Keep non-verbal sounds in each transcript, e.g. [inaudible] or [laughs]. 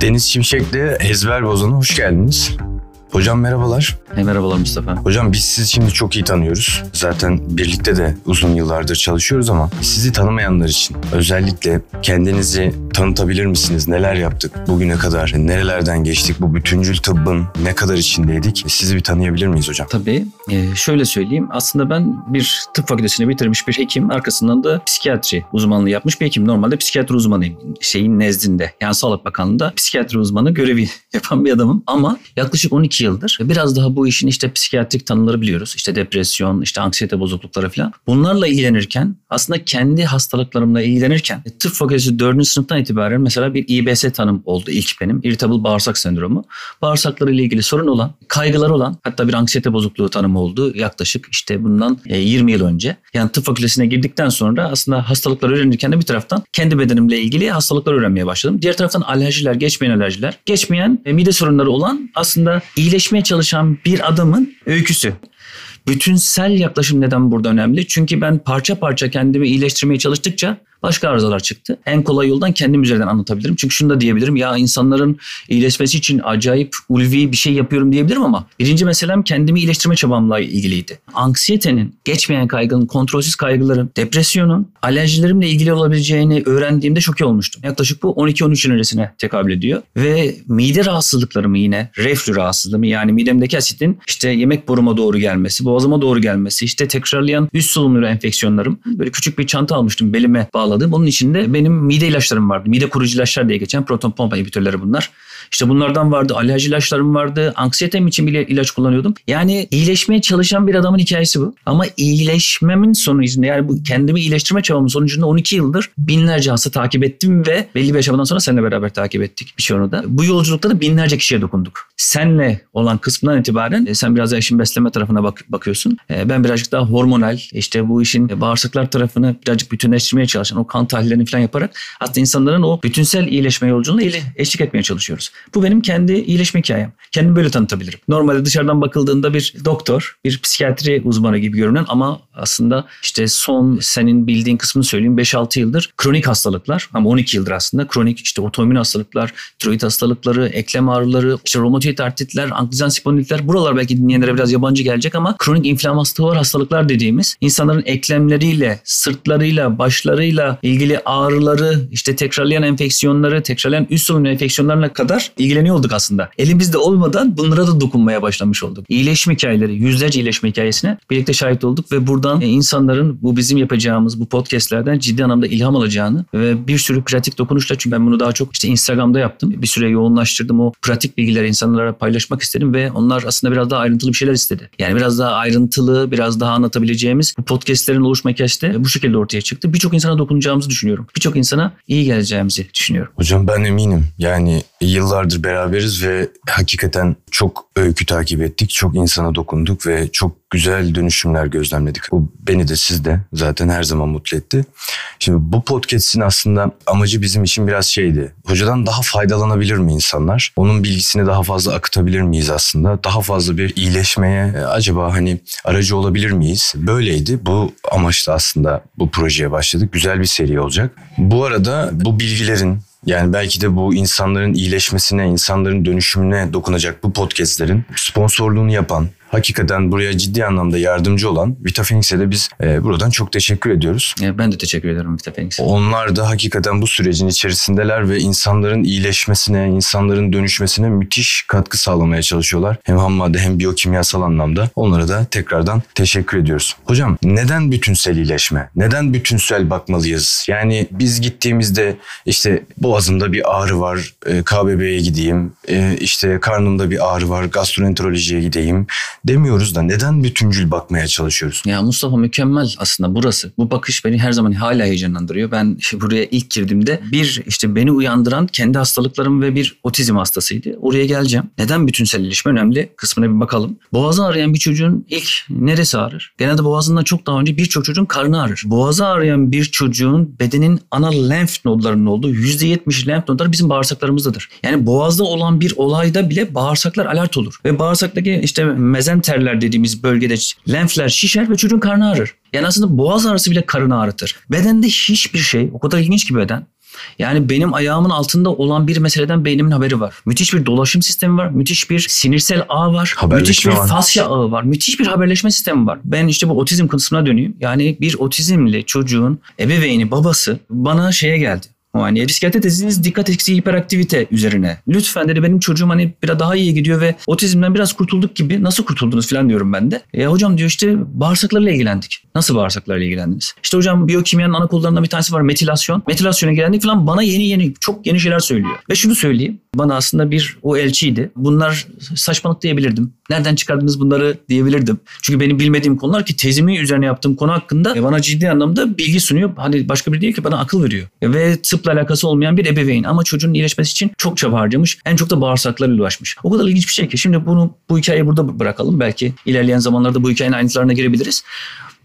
Deniz Şimşek'le Ezber Bozan'a hoş geldiniz. Hocam merhabalar. Hey, merhabalar Mustafa. Hocam biz sizi şimdi çok iyi tanıyoruz. Zaten birlikte de uzun yıllardır çalışıyoruz ama sizi tanımayanlar için özellikle kendinizi tanıtabilir misiniz? Neler yaptık bugüne kadar? Nerelerden geçtik? Bu bütüncül tıbbın ne kadar içindeydik? Sizi bir tanıyabilir miyiz hocam? Tabii. Ee, şöyle söyleyeyim. Aslında ben bir tıp fakültesini bitirmiş bir hekim. Arkasından da psikiyatri uzmanlığı yapmış bir hekim. Normalde psikiyatri uzmanıyım. Şeyin nezdinde. Yani Sağlık Bakanlığı'nda psikiyatri uzmanı görevi [laughs] yapan bir adamım. Ama yaklaşık 12 yıldır biraz daha bu işin işte psikiyatrik tanıları biliyoruz. İşte depresyon, işte anksiyete bozuklukları falan. Bunlarla ilgilenirken aslında kendi hastalıklarımla ilgilenirken tıp fakültesi 4. sınıftan itibaren mesela bir İBS tanım oldu ilk benim. Irritable bağırsak sendromu. Bağırsakları ile ilgili sorun olan, kaygılar olan hatta bir anksiyete bozukluğu tanımı oldu yaklaşık işte bundan 20 yıl önce. Yani tıp fakültesine girdikten sonra aslında hastalıkları öğrenirken de bir taraftan kendi bedenimle ilgili hastalıklar öğrenmeye başladım. Diğer taraftan alerjiler, geçmeyen alerjiler. Geçmeyen mide sorunları olan aslında iyileşmeye çalışan bir adamın öyküsü. Bütünsel yaklaşım neden burada önemli? Çünkü ben parça parça kendimi iyileştirmeye çalıştıkça başka arızalar çıktı. En kolay yoldan kendim üzerinden anlatabilirim. Çünkü şunu da diyebilirim. Ya insanların iyileşmesi için acayip ulvi bir şey yapıyorum diyebilirim ama birinci meselem kendimi iyileştirme çabamla ilgiliydi. Anksiyetenin, geçmeyen kaygının, kontrolsüz kaygıların, depresyonun alerjilerimle ilgili olabileceğini öğrendiğimde şok olmuştum. Yaklaşık bu 12-13 yıl öncesine tekabül ediyor. Ve mide rahatsızlıklarımı yine, reflü rahatsızlığımı yani midemdeki asitin işte yemek boruma doğru gelmesi, boğazıma doğru gelmesi, işte tekrarlayan üst solunum enfeksiyonlarım. Böyle küçük bir çanta almıştım belime bağlı bağladığım. Onun içinde benim mide ilaçlarım vardı. Mide kurucu ilaçlar diye geçen proton pompa inhibitörleri bunlar. İşte bunlardan vardı. Alerji ilaçlarım vardı. Anksiyetem için bile ilaç kullanıyordum. Yani iyileşmeye çalışan bir adamın hikayesi bu. Ama iyileşmemin sonucunda yani bu kendimi iyileştirme çabamın sonucunda 12 yıldır binlerce hasta takip ettim ve belli bir aşamadan sonra seninle beraber takip ettik bir çoğunu da. Bu yolculukta da binlerce kişiye dokunduk. Senle olan kısmından itibaren e, sen biraz da işin besleme tarafına bak, bakıyorsun. E, ben birazcık daha hormonal işte bu işin bağırsaklar tarafını birazcık bütünleştirmeye çalışan o kan tahlillerini falan yaparak aslında insanların o bütünsel iyileşme yolculuğuna eşlik etmeye çalışıyoruz. Bu benim kendi iyileşme hikayem. Kendimi böyle tanıtabilirim. Normalde dışarıdan bakıldığında bir doktor, bir psikiyatri uzmanı gibi görünen ama aslında işte son senin bildiğin kısmını söyleyeyim 5-6 yıldır kronik hastalıklar ama 12 yıldır aslında kronik işte otoimmün hastalıklar, tiroid hastalıkları, eklem ağrıları, işte romatoid artritler, ankizan spondilit buralar belki dinleyenlere biraz yabancı gelecek ama kronik inflamatuar hastalıklar dediğimiz insanların eklemleriyle, sırtlarıyla, başlarıyla ilgili ağrıları, işte tekrarlayan enfeksiyonları, tekrarlayan üst solunum enfeksiyonlarına kadar ilgileniyor olduk aslında. Elimizde olmadan bunlara da dokunmaya başlamış olduk. İyileşme hikayeleri, yüzlerce iyileşme hikayesine birlikte şahit olduk ve buradan e, insanların bu bizim yapacağımız bu podcastlerden ciddi anlamda ilham alacağını ve bir sürü pratik dokunuşla çünkü ben bunu daha çok işte Instagram'da yaptım. Bir süre yoğunlaştırdım o pratik bilgileri insanlara paylaşmak istedim ve onlar aslında biraz daha ayrıntılı bir şeyler istedi. Yani biraz daha ayrıntılı, biraz daha anlatabileceğimiz bu podcastlerin oluşma hikayesi de bu şekilde ortaya çıktı. Birçok insana dokunacağımızı düşünüyorum. Birçok insana iyi geleceğimizi düşünüyorum. Hocam ben eminim. Yani yıllardır beraberiz ve hakikaten çok öykü takip ettik. Çok insana dokunduk ve çok güzel dönüşümler gözlemledik. Bu beni de siz de zaten her zaman mutlu etti. Şimdi bu podcast'in aslında amacı bizim için biraz şeydi. Hocadan daha faydalanabilir mi insanlar? Onun bilgisini daha fazla akıtabilir miyiz aslında? Daha fazla bir iyileşmeye e, acaba hani aracı olabilir miyiz? Böyleydi. Bu amaçla aslında bu projeye başladık. Güzel bir seri olacak. Bu arada bu bilgilerin yani belki de bu insanların iyileşmesine, insanların dönüşümüne dokunacak bu podcastlerin sponsorluğunu yapan, hakikaten buraya ciddi anlamda yardımcı olan Vitafenix'e de biz e, buradan çok teşekkür ediyoruz. E, ben de teşekkür ederim Vitafenix'e. Onlar da hakikaten bu sürecin içerisindeler ve insanların iyileşmesine, insanların dönüşmesine müthiş katkı sağlamaya çalışıyorlar. Hem ham madde hem biyokimyasal anlamda. Onlara da tekrardan teşekkür ediyoruz. Hocam neden bütünsel iyileşme? Neden bütünsel bakmalıyız? Yani biz gittiğimizde işte boğazımda bir ağrı var, KBB'ye gideyim, e, işte karnımda bir ağrı var, gastroenterolojiye gideyim demiyoruz da neden bütüncül bakmaya çalışıyoruz? Ya Mustafa mükemmel aslında burası. Bu bakış beni her zaman hala heyecanlandırıyor. Ben buraya ilk girdiğimde bir işte beni uyandıran kendi hastalıklarım ve bir otizm hastasıydı. Oraya geleceğim. Neden bütünsel iyileşme önemli kısmına bir bakalım. Boğazı ağrıyan bir çocuğun ilk neresi ağrır? Genelde boğazından çok daha önce birçok çocuğun karnı ağrır. Boğazı ağrıyan bir çocuğun bedenin ana lenf nodlarının olduğu %70 lenf nodları bizim bağırsaklarımızdadır. Yani boğazda olan bir olayda bile bağırsaklar alert olur. Ve bağırsaktaki işte mezen mezenterler dediğimiz bölgede lenfler şişer ve çocuğun karnı ağrır. Yani aslında boğaz ağrısı bile karını ağrıtır. Bedende hiçbir şey o kadar ilginç ki beden Yani benim ayağımın altında olan bir meseleden beynimin haberi var. Müthiş bir dolaşım sistemi var. Müthiş bir sinirsel ağ var. Müthiş bir var. fasya ağı var. Müthiş bir haberleşme sistemi var. Ben işte bu otizm kısmına döneyim. Yani bir otizmli çocuğun ebeveyni, babası bana şeye geldi. O hani psikiyatri teziniz dikkat eksikliği hiperaktivite üzerine. Lütfen dedi benim çocuğum hani biraz daha iyi gidiyor ve otizmden biraz kurtulduk gibi. Nasıl kurtuldunuz falan diyorum ben de. E hocam diyor işte bağırsaklarla ilgilendik. Nasıl bağırsaklarla ilgilendiniz? İşte hocam biyokimyanın ana kollarından bir tanesi var metilasyon. Metilasyona ilgilendik falan bana yeni yeni çok yeni şeyler söylüyor. Ve şunu söyleyeyim. Bana aslında bir o elçiydi. Bunlar saçmalık diyebilirdim. Nereden çıkardınız bunları diyebilirdim. Çünkü benim bilmediğim konular ki tezimi üzerine yaptığım konu hakkında e, bana ciddi anlamda bilgi sunuyor. Hani başka biri değil ki bana akıl veriyor. Ve tıpla alakası olmayan bir ebeveyn ama çocuğun iyileşmesi için çok çaba harcamış. En çok da bağırsaklarıyla uğraşmış. O kadar ilginç bir şey ki şimdi bunu bu hikayeyi burada bırakalım. Belki ilerleyen zamanlarda bu hikayenin ayrıntılarına girebiliriz.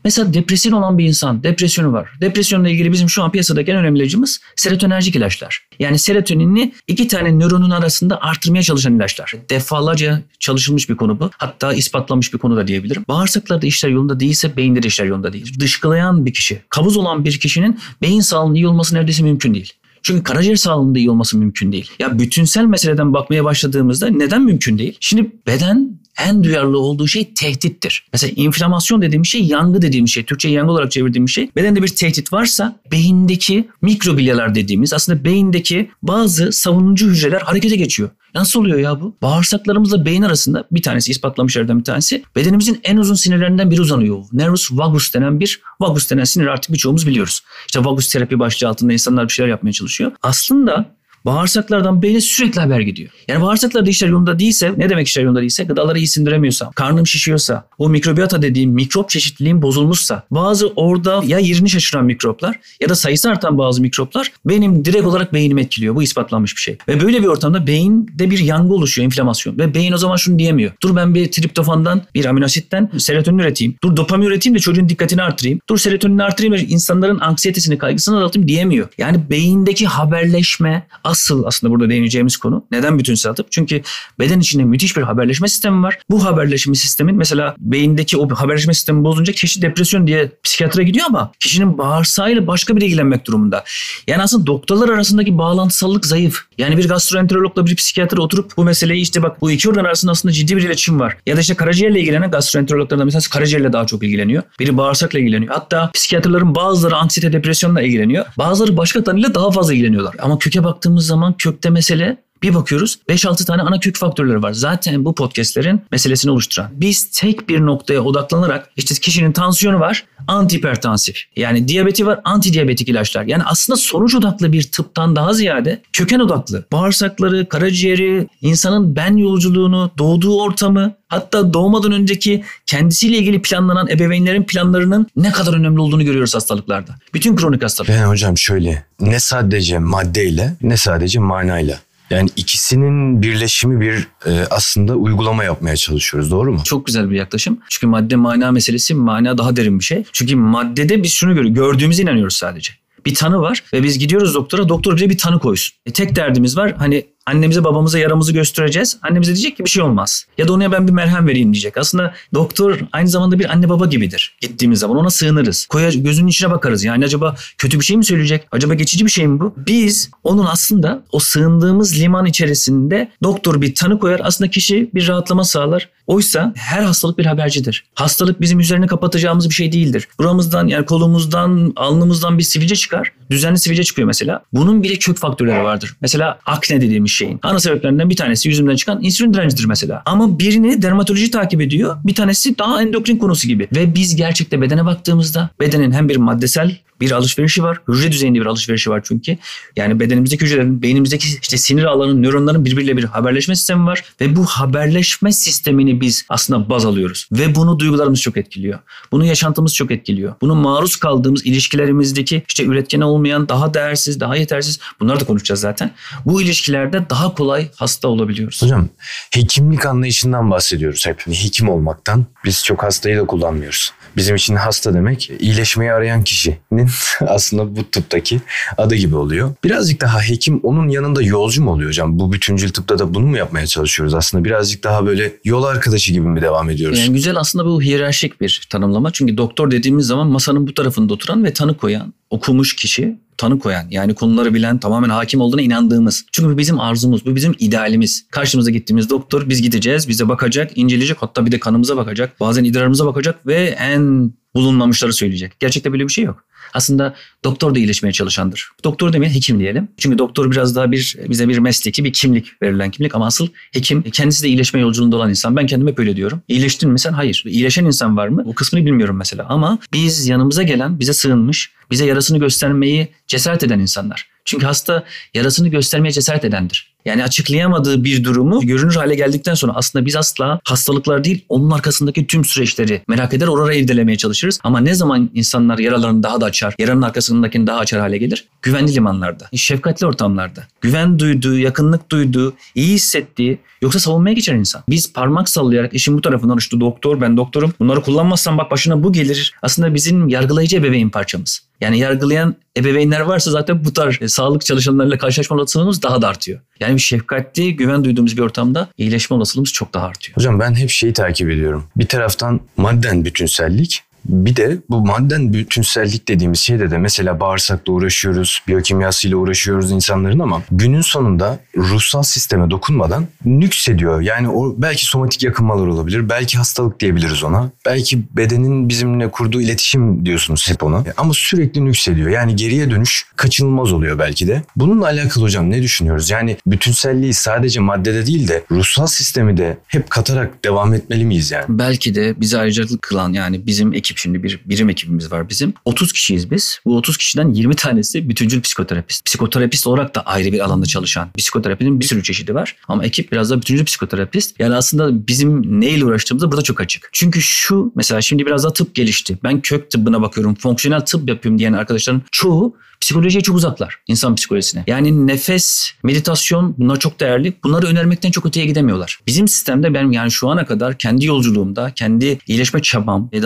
Mesela depresyon olan bir insan, depresyonu var. Depresyonla ilgili bizim şu an piyasadaki en önemli ilacımız serotonerjik ilaçlar. Yani serotonini iki tane nöronun arasında artırmaya çalışan ilaçlar. Defalarca çalışılmış bir konu bu. Hatta ispatlanmış bir konu da diyebilirim. Bağırsaklarda işler yolunda değilse beyinde de işler yolunda değil. Dışkılayan bir kişi, kabuz olan bir kişinin beyin sağlığının iyi olması neredeyse mümkün değil. Çünkü karaciğer sağlığında iyi olması mümkün değil. Ya bütünsel meseleden bakmaya başladığımızda neden mümkün değil? Şimdi beden en duyarlı olduğu şey tehdittir. Mesela inflamasyon dediğim şey yangı dediğim şey. Türkçe yangı olarak çevirdiğim şey. Bedende bir tehdit varsa beyindeki mikrobilyalar dediğimiz aslında beyindeki bazı savunucu hücreler harekete geçiyor. Nasıl oluyor ya bu? Bağırsaklarımızla beyin arasında bir tanesi ispatlamışlardan bir tanesi. Bedenimizin en uzun sinirlerinden biri uzanıyor. Nervus vagus denen bir vagus denen sinir artık birçoğumuz biliyoruz. İşte vagus terapi başlığı altında insanlar bir şeyler yapmaya çalışıyor. Aslında bağırsaklardan beyne sürekli haber gidiyor. Yani bağırsaklarda işler yolunda değilse, ne demek işler yolunda değilse, gıdaları iyi sindiremiyorsam, karnım şişiyorsa, o mikrobiyata dediğim mikrop çeşitliliğim bozulmuşsa, bazı orada ya yerini şaşıran mikroplar ya da sayısı artan bazı mikroplar benim direkt olarak beynimi etkiliyor. Bu ispatlanmış bir şey. Ve böyle bir ortamda beyinde bir yangı oluşuyor, inflamasyon. Ve beyin o zaman şunu diyemiyor. Dur ben bir triptofandan, bir aminositten serotonin üreteyim. Dur dopamin üreteyim de çocuğun dikkatini artırayım. Dur serotonini artırayım da insanların anksiyetesini, kaygısını azaltayım diyemiyor. Yani beyindeki haberleşme, asıl aslında burada değineceğimiz konu. Neden bütünsel tıp? Çünkü beden içinde müthiş bir haberleşme sistemi var. Bu haberleşme sistemin mesela beyindeki o haberleşme sistemi bozunca kişi depresyon diye psikiyatra gidiyor ama kişinin bağırsağıyla başka biri ilgilenmek durumunda. Yani aslında doktorlar arasındaki bağlantısallık zayıf. Yani bir gastroenterologla bir psikiyatr oturup bu meseleyi işte bak bu iki organ arasında aslında ciddi bir iletişim var. Ya da işte karaciğerle ilgilenen gastroenterologlardan mesela karaciğerle daha çok ilgileniyor. Biri bağırsakla ilgileniyor. Hatta psikiyatrların bazıları anksiyete depresyonla ilgileniyor. Bazıları başka tanıyla daha fazla ilgileniyorlar. Ama köke baktığımız zaman kökte mesele bir bakıyoruz 5-6 tane ana kök faktörleri var. Zaten bu podcastlerin meselesini oluşturan. Biz tek bir noktaya odaklanarak işte kişinin tansiyonu var antihipertansif. Yani diyabeti var antidiyabetik ilaçlar. Yani aslında sonuç odaklı bir tıptan daha ziyade köken odaklı. Bağırsakları, karaciğeri, insanın ben yolculuğunu, doğduğu ortamı hatta doğmadan önceki kendisiyle ilgili planlanan ebeveynlerin planlarının ne kadar önemli olduğunu görüyoruz hastalıklarda. Bütün kronik hastalık. Ben hocam şöyle ne sadece maddeyle ne sadece manayla. Yani ikisinin birleşimi bir e, aslında uygulama yapmaya çalışıyoruz doğru mu? Çok güzel bir yaklaşım. Çünkü madde mana meselesi mana daha derin bir şey. Çünkü maddede biz şunu görüyoruz. Gördüğümüze inanıyoruz sadece. Bir tanı var ve biz gidiyoruz doktora. Doktor bize bir tanı koysun. E, tek derdimiz var. Hani annemize babamıza yaramızı göstereceğiz. Annemize diyecek ki bir şey olmaz. Ya da ona ben bir merhem vereyim diyecek. Aslında doktor aynı zamanda bir anne baba gibidir. Gittiğimiz zaman ona sığınırız. Koya, gözünün içine bakarız. Yani acaba kötü bir şey mi söyleyecek? Acaba geçici bir şey mi bu? Biz onun aslında o sığındığımız liman içerisinde doktor bir tanı koyar. Aslında kişi bir rahatlama sağlar. Oysa her hastalık bir habercidir. Hastalık bizim üzerine kapatacağımız bir şey değildir. Buramızdan yani kolumuzdan, alnımızdan bir sivilce çıkar. Düzenli sivilce çıkıyor mesela. Bunun bile kök faktörleri vardır. Mesela akne dediğimiz şeyin. Ana sebeplerinden bir tanesi yüzümden çıkan insülin direncidir mesela. Ama birini dermatoloji takip ediyor. Bir tanesi daha endokrin konusu gibi. Ve biz gerçekte bedene baktığımızda bedenin hem bir maddesel bir alışverişi var. Hücre düzeyinde bir alışverişi var çünkü. Yani bedenimizdeki hücrelerin, beynimizdeki işte sinir ağlarının, nöronların birbiriyle bir haberleşme sistemi var. Ve bu haberleşme sistemini biz aslında baz alıyoruz. Ve bunu duygularımız çok etkiliyor. Bunu yaşantımız çok etkiliyor. Bunu maruz kaldığımız ilişkilerimizdeki işte üretken olmayan, daha değersiz, daha yetersiz bunları da konuşacağız zaten. Bu ilişkilerde daha kolay hasta olabiliyoruz. Hocam hekimlik anlayışından bahsediyoruz hep. Hekim olmaktan. Biz çok hastayı da kullanmıyoruz. Bizim için hasta demek iyileşmeyi arayan kişinin [laughs] aslında bu tıptaki adı gibi oluyor. Birazcık daha hekim onun yanında yolcu mu oluyor hocam? Bu bütüncül tıpta da bunu mu yapmaya çalışıyoruz aslında? Birazcık daha böyle yol arkadaşı gibi mi devam ediyoruz? Yani güzel aslında bu hiyerarşik bir tanımlama. Çünkü doktor dediğimiz zaman masanın bu tarafında oturan ve tanı koyan okumuş kişi tanı koyan yani konuları bilen tamamen hakim olduğuna inandığımız. Çünkü bu bizim arzumuz, bu bizim idealimiz. Karşımıza gittiğimiz doktor biz gideceğiz, bize bakacak, inceleyecek hatta bir de kanımıza bakacak. Bazen idrarımıza bakacak ve en bulunmamışları söyleyecek. Gerçekte böyle bir şey yok. Aslında doktor da iyileşmeye çalışandır. Doktor demeyin hekim diyelim. Çünkü doktor biraz daha bir bize bir mesleki bir kimlik verilen kimlik ama asıl hekim kendisi de iyileşme yolculuğunda olan insan. Ben kendim hep öyle diyorum. İyileştin mi sen? Hayır. İyileşen insan var mı? O kısmını bilmiyorum mesela. Ama biz yanımıza gelen, bize sığınmış, bize yarasını göstermeyi cesaret eden insanlar. Çünkü hasta yarasını göstermeye cesaret edendir. Yani açıklayamadığı bir durumu görünür hale geldikten sonra aslında biz asla hastalıklar değil onun arkasındaki tüm süreçleri merak eder oraya irdelemeye çalışırız. Ama ne zaman insanlar yaralarını daha da açar, yaranın arkasındakini daha açar hale gelir? Güvenli limanlarda, şefkatli ortamlarda. Güven duyduğu, yakınlık duyduğu, iyi hissettiği yoksa savunmaya geçer insan. Biz parmak sallayarak işin bu tarafından işte doktor ben doktorum bunları kullanmazsam bak başına bu gelir. Aslında bizim yargılayıcı ebeveyn parçamız. Yani yargılayan ebeveynler varsa zaten bu tarz e, sağlık çalışanlarıyla karşılaşma olasılığımız daha da artıyor. Yani bir şefkatli, güven duyduğumuz bir ortamda iyileşme olasılığımız çok daha artıyor. Hocam ben hep şeyi takip ediyorum. Bir taraftan madden bütünsellik, bir de bu madden bütünsellik dediğimiz şeyde de mesela bağırsakla uğraşıyoruz, biyokimyasıyla uğraşıyoruz insanların ama günün sonunda ruhsal sisteme dokunmadan nüksediyor. Yani o belki somatik yakınmalar olabilir, belki hastalık diyebiliriz ona. Belki bedenin bizimle kurduğu iletişim diyorsunuz hep ona. Ama sürekli nüksediyor. Yani geriye dönüş kaçınılmaz oluyor belki de. Bununla alakalı hocam ne düşünüyoruz? Yani bütünselliği sadece maddede değil de ruhsal sistemi de hep katarak devam etmeli miyiz yani? Belki de bizi ayrıcalık kılan yani bizim ekip şimdi bir birim ekibimiz var bizim. 30 kişiyiz biz. Bu 30 kişiden 20 tanesi bütüncül psikoterapist. Psikoterapist olarak da ayrı bir alanda çalışan. Psikoterapinin bir sürü çeşidi var. Ama ekip biraz daha bütüncül psikoterapist. Yani aslında bizim neyle uğraştığımız burada çok açık. Çünkü şu mesela şimdi biraz daha tıp gelişti. Ben kök tıbbına bakıyorum. Fonksiyonel tıp yapıyorum diyen arkadaşların çoğu psikolojiye çok uzaklar. insan psikolojisine. Yani nefes, meditasyon bunlar çok değerli. Bunları önermekten çok öteye gidemiyorlar. Bizim sistemde ben yani şu ana kadar kendi yolculuğumda, kendi iyileşme çabam, e,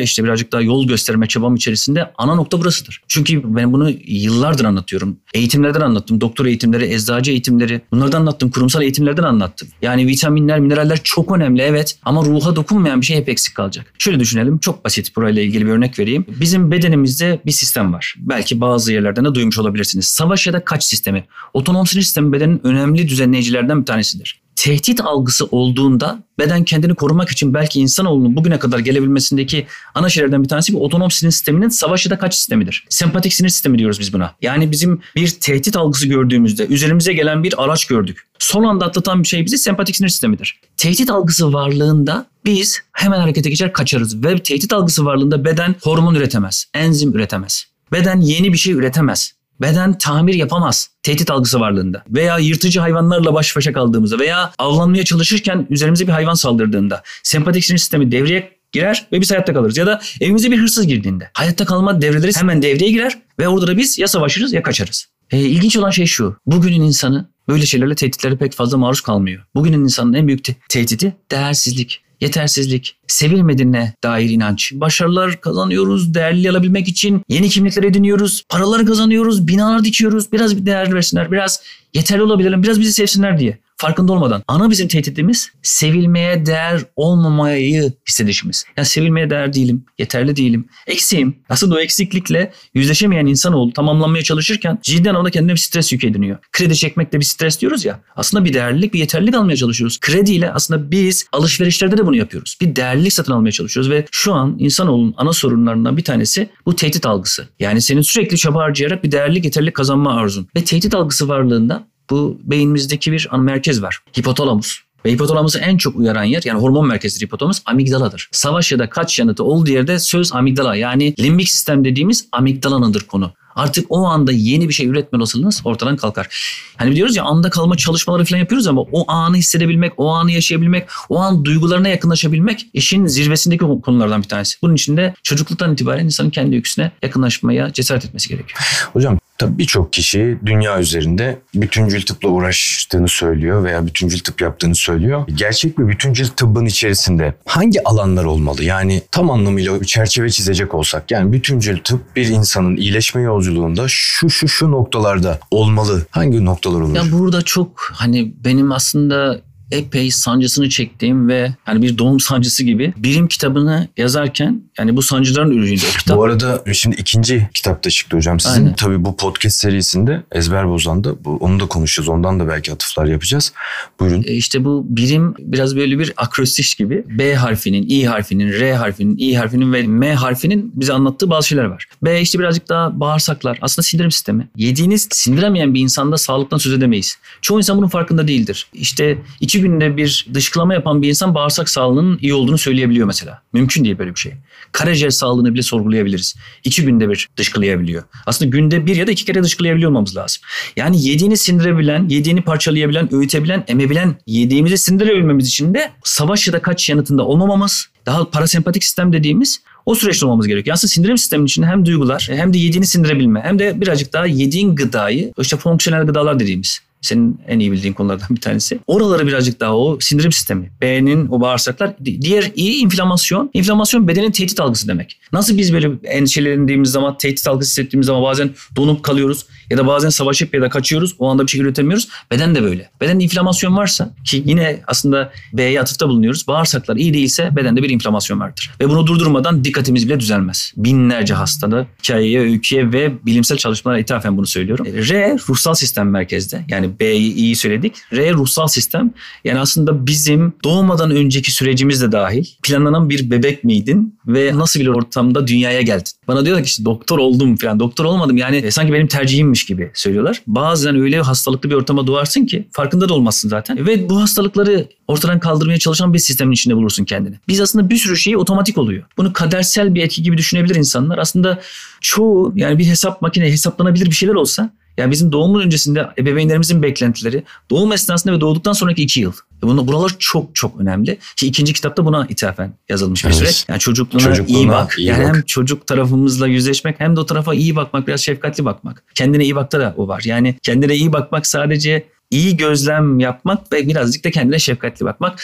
danışanlara işte birazcık daha yol gösterme çabam içerisinde ana nokta burasıdır. Çünkü ben bunu yıllardır anlatıyorum. Eğitimlerden anlattım. Doktor eğitimleri, eczacı eğitimleri. Bunlardan anlattım. Kurumsal eğitimlerden anlattım. Yani vitaminler, mineraller çok önemli evet. Ama ruha dokunmayan bir şey hep eksik kalacak. Şöyle düşünelim. Çok basit burayla ilgili bir örnek vereyim. Bizim bedenimizde bir sistem var. Belki bazı yerlerden de duymuş olabilirsiniz. Savaş ya da kaç sistemi. Otonom sinir sistemi bedenin önemli düzenleyicilerden bir tanesidir tehdit algısı olduğunda beden kendini korumak için belki insanoğlunun bugüne kadar gelebilmesindeki ana şeylerden bir tanesi bu otonom sinir sisteminin savaş ya da kaç sistemidir. Sempatik sinir sistemi diyoruz biz buna. Yani bizim bir tehdit algısı gördüğümüzde üzerimize gelen bir araç gördük. Son anda atlatan bir şey bizi sempatik sinir sistemidir. Tehdit algısı varlığında biz hemen harekete geçer kaçarız ve tehdit algısı varlığında beden hormon üretemez, enzim üretemez. Beden yeni bir şey üretemez. Beden tamir yapamaz tehdit algısı varlığında veya yırtıcı hayvanlarla baş başa kaldığımızda veya avlanmaya çalışırken üzerimize bir hayvan saldırdığında sempatik sinir sistemi devreye girer ve biz hayatta kalırız. Ya da evimize bir hırsız girdiğinde hayatta kalma devreleri hemen devreye girer ve orada da biz ya savaşırız ya kaçarız. E, ilginç olan şey şu. Bugünün insanı böyle şeylerle tehditlere pek fazla maruz kalmıyor. Bugünün insanın en büyük te- tehdidi değersizlik yetersizlik, sevilmediğine dair inanç. Başarılar kazanıyoruz, değerli alabilmek için yeni kimlikler ediniyoruz, paralar kazanıyoruz, binalar dikiyoruz. Biraz bir değer versinler, biraz yeterli olabilelim, biraz bizi sevsinler diye farkında olmadan. Ana bizim tehditimiz sevilmeye değer olmamayı hissedişimiz. Yani sevilmeye değer değilim, yeterli değilim, eksiğim. Aslında o eksiklikle yüzleşemeyen insanoğlu tamamlanmaya çalışırken ciddi anlamda kendine bir stres yük ediniyor. Kredi çekmek de bir stres diyoruz ya. Aslında bir değerlilik, bir yeterlilik almaya çalışıyoruz. Krediyle aslında biz alışverişlerde de bunu yapıyoruz. Bir değerlilik satın almaya çalışıyoruz ve şu an insanoğlunun ana sorunlarından bir tanesi bu tehdit algısı. Yani senin sürekli çaba harcayarak bir değerlilik, yeterlilik kazanma arzun. Ve tehdit algısı varlığında bu beynimizdeki bir merkez var. Hipotalamus. Ve hipotalamusu en çok uyaran yer yani hormon merkezi hipotalamus amigdaladır. Savaş ya da kaç yanıtı olduğu yerde söz amigdala yani limbik sistem dediğimiz amigdalanındır konu. Artık o anda yeni bir şey üretme olasılığınız ortadan kalkar. Hani diyoruz ya anda kalma çalışmaları falan yapıyoruz ama o anı hissedebilmek, o anı yaşayabilmek, o an duygularına yakınlaşabilmek işin zirvesindeki konulardan bir tanesi. Bunun için de çocukluktan itibaren insanın kendi öyküsüne yakınlaşmaya cesaret etmesi gerekiyor. Hocam Tabii birçok kişi dünya üzerinde bütüncül tıpla uğraştığını söylüyor veya bütüncül tıp yaptığını söylüyor. Gerçek bir bütüncül tıbbın içerisinde hangi alanlar olmalı? Yani tam anlamıyla bir çerçeve çizecek olsak yani bütüncül tıp bir insanın iyileşme yolculuğunda şu şu şu noktalarda olmalı. Hangi noktalar olur? Ya burada çok hani benim aslında epey sancısını çektiğim ve hani bir doğum sancısı gibi birim kitabını yazarken yani bu sancıların ürünüydü o kitap. Bu arada şimdi ikinci kitapta çıktı hocam. Sizin Aynen. tabii bu podcast serisinde Ezber Bozan'da bu, onu da konuşacağız. Ondan da belki atıflar yapacağız. Buyurun. E, İşte bu birim biraz böyle bir akrostiş gibi. B harfinin, I harfinin, R harfinin, I harfinin ve M harfinin bize anlattığı bazı şeyler var. B işte birazcık daha bağırsaklar. Aslında sindirim sistemi. Yediğiniz sindiremeyen bir insanda sağlıktan söz edemeyiz. Çoğu insan bunun farkında değildir. İşte iki günde bir dışkılama yapan bir insan bağırsak sağlığının iyi olduğunu söyleyebiliyor mesela. Mümkün değil böyle bir şey. Karaciğer sağlığını bile sorgulayabiliriz. İki günde bir dışkılayabiliyor. Aslında günde bir ya da iki kere dışkılayabiliyor olmamız lazım. Yani yediğini sindirebilen, yediğini parçalayabilen, öğütebilen, emebilen, yediğimizi sindirebilmemiz için de savaş ya da kaç yanıtında olmamamız, daha parasempatik sistem dediğimiz o süreçte olmamız gerekiyor. Aslında sindirim sisteminin içinde hem duygular hem de yediğini sindirebilme hem de birazcık daha yediğin gıdayı işte fonksiyonel gıdalar dediğimiz senin en iyi bildiğin konulardan bir tanesi. Oraları birazcık daha o sindirim sistemi. B'nin o bağırsaklar. Di- Diğer iyi inflamasyon. İnflamasyon bedenin tehdit algısı demek. Nasıl biz böyle endişelendiğimiz zaman, tehdit algısı hissettiğimiz zaman bazen donup kalıyoruz ya da bazen savaşıp ya da kaçıyoruz. O anda bir şey üretemiyoruz. Beden de böyle. Bedende inflamasyon varsa ki yine aslında B'ye atıfta bulunuyoruz. Bağırsaklar iyi değilse bedende bir inflamasyon vardır. Ve bunu durdurmadan dikkatimiz bile düzelmez. Binlerce hastada hikayeye, öyküye ve bilimsel çalışmalara ithafen bunu söylüyorum. E, R ruhsal sistem merkezde. Yani B'yi iyi söyledik. R ruhsal sistem. Yani aslında bizim doğmadan önceki sürecimiz de dahil planlanan bir bebek miydin ve nasıl bir ortamda dünyaya geldin? Bana diyorlar ki işte doktor oldum falan. Doktor olmadım yani e, sanki benim tercihimmiş gibi söylüyorlar. Bazen öyle hastalıklı bir ortama doğarsın ki farkında da olmazsın zaten. Ve bu hastalıkları ortadan kaldırmaya çalışan bir sistemin içinde bulursun kendini. Biz aslında bir sürü şeyi otomatik oluyor. Bunu kadersel bir etki gibi düşünebilir insanlar. Aslında çoğu yani bir hesap makine hesaplanabilir bir şeyler olsa yani bizim doğumun öncesinde ebeveynlerimizin beklentileri doğum esnasında ve doğduktan sonraki iki yıl. E Bunu, buralar çok çok önemli. Ki ikinci kitapta buna ithafen yazılmış bir Evet. süreç. Yani çocukluğuna, Çocukluğuna iyi bak. iyi yani bak. hem çocuk tarafımızla yüzleşmek hem de o tarafa iyi bakmak, biraz şefkatli bakmak. Kendine iyi bakta da o var. Yani kendine iyi bakmak sadece iyi gözlem yapmak ve birazcık da kendine şefkatli bakmak.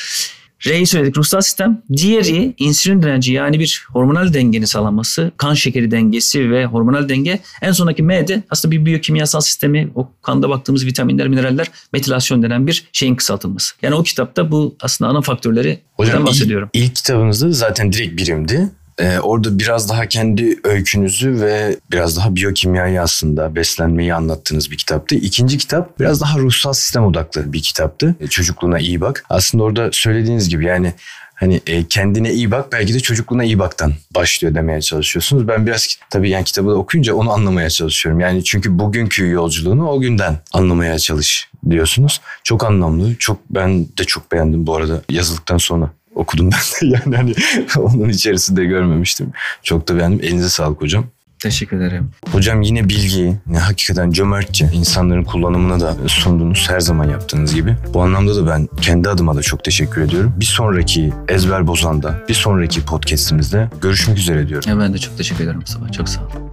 R'yi söyledik ruhsal sistem. Diğeri insülin direnci yani bir hormonal dengenin sağlanması, kan şekeri dengesi ve hormonal denge. En sondaki M de aslında bir biyokimyasal sistemi, o kanda baktığımız vitaminler, mineraller, metilasyon denen bir şeyin kısaltılması. Yani o kitapta bu aslında ana faktörleri Hocam ilk, bahsediyorum. ilk kitabınızda zaten direkt birimdi. Ee, orada biraz daha kendi öykünüzü ve biraz daha biyokimyayı aslında beslenmeyi anlattığınız bir kitaptı. İkinci kitap biraz daha ruhsal sistem odaklı bir kitaptı. E, çocukluğuna iyi bak. Aslında orada söylediğiniz gibi yani hani e, kendine iyi bak belki de çocukluğuna iyi baktan başlıyor demeye çalışıyorsunuz. Ben biraz tabii yani kitabı da okuyunca onu anlamaya çalışıyorum. Yani çünkü bugünkü yolculuğunu o günden anlamaya çalış diyorsunuz. Çok anlamlı. Çok ben de çok beğendim bu arada yazıldıktan sonra okudum ben de [laughs] yani hani onun içerisinde görmemiştim. Çok da beğendim. Elinize sağlık hocam. Teşekkür ederim. Hocam yine bilgiyi ne hakikaten cömertçe insanların kullanımına da sundunuz her zaman yaptığınız gibi. Bu anlamda da ben kendi adıma da çok teşekkür ediyorum. Bir sonraki Ezber Bozan'da, bir sonraki podcastimizde görüşmek üzere diyorum. Ya ben de çok teşekkür ederim Mustafa. Çok sağ ol.